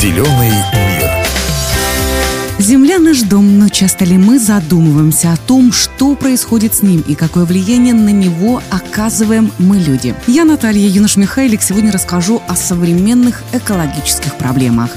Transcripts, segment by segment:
Зеленый мир. Земля наш дом, но часто ли мы задумываемся о том, что происходит с ним и какое влияние на него оказываем мы люди? Я, Наталья Юнош-Михайлик, сегодня расскажу о современных экологических проблемах.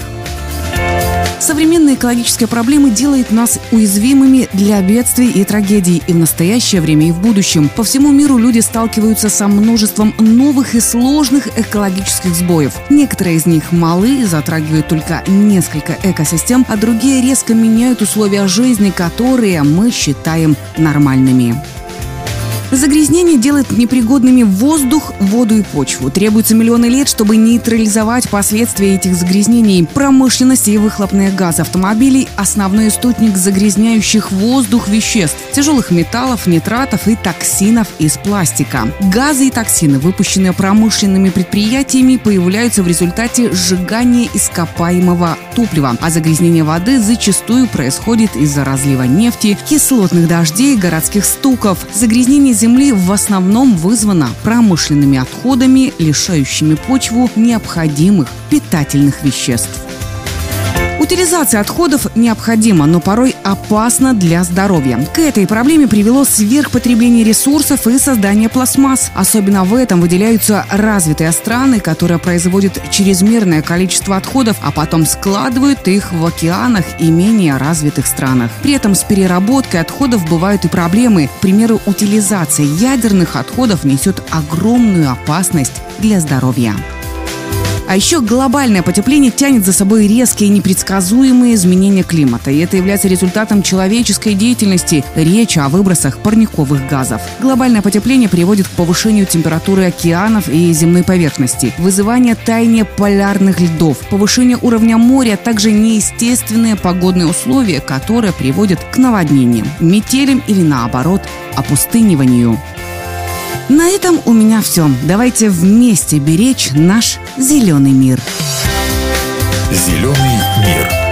Современные экологические проблемы делают нас уязвимыми для бедствий и трагедий и в настоящее время, и в будущем. По всему миру люди сталкиваются со множеством новых и сложных экологических сбоев. Некоторые из них малы и затрагивают только несколько экосистем, а другие резко меняют условия жизни, которые мы считаем нормальными. Загрязнение делает непригодными воздух, воду и почву. Требуется миллионы лет, чтобы нейтрализовать последствия этих загрязнений. Промышленность и выхлопные газы автомобилей – основной источник загрязняющих воздух веществ, тяжелых металлов, нитратов и токсинов из пластика. Газы и токсины, выпущенные промышленными предприятиями, появляются в результате сжигания ископаемого топлива, а загрязнение воды зачастую происходит из-за разлива нефти, кислотных дождей, городских стуков. Загрязнение Земли в основном вызвано промышленными отходами, лишающими почву необходимых питательных веществ. Утилизация отходов необходима, но порой опасна для здоровья. К этой проблеме привело сверхпотребление ресурсов и создание пластмасс. Особенно в этом выделяются развитые страны, которые производят чрезмерное количество отходов, а потом складывают их в океанах и менее развитых странах. При этом с переработкой отходов бывают и проблемы. К примеру, утилизация ядерных отходов несет огромную опасность для здоровья. А еще глобальное потепление тянет за собой резкие непредсказуемые изменения климата. И это является результатом человеческой деятельности. Речь о выбросах парниковых газов. Глобальное потепление приводит к повышению температуры океанов и земной поверхности, вызывание таяния полярных льдов, повышение уровня моря, а также неестественные погодные условия, которые приводят к наводнениям, метелям или наоборот опустыниванию. На этом у меня все. Давайте вместе беречь наш зеленый мир. Зеленый мир.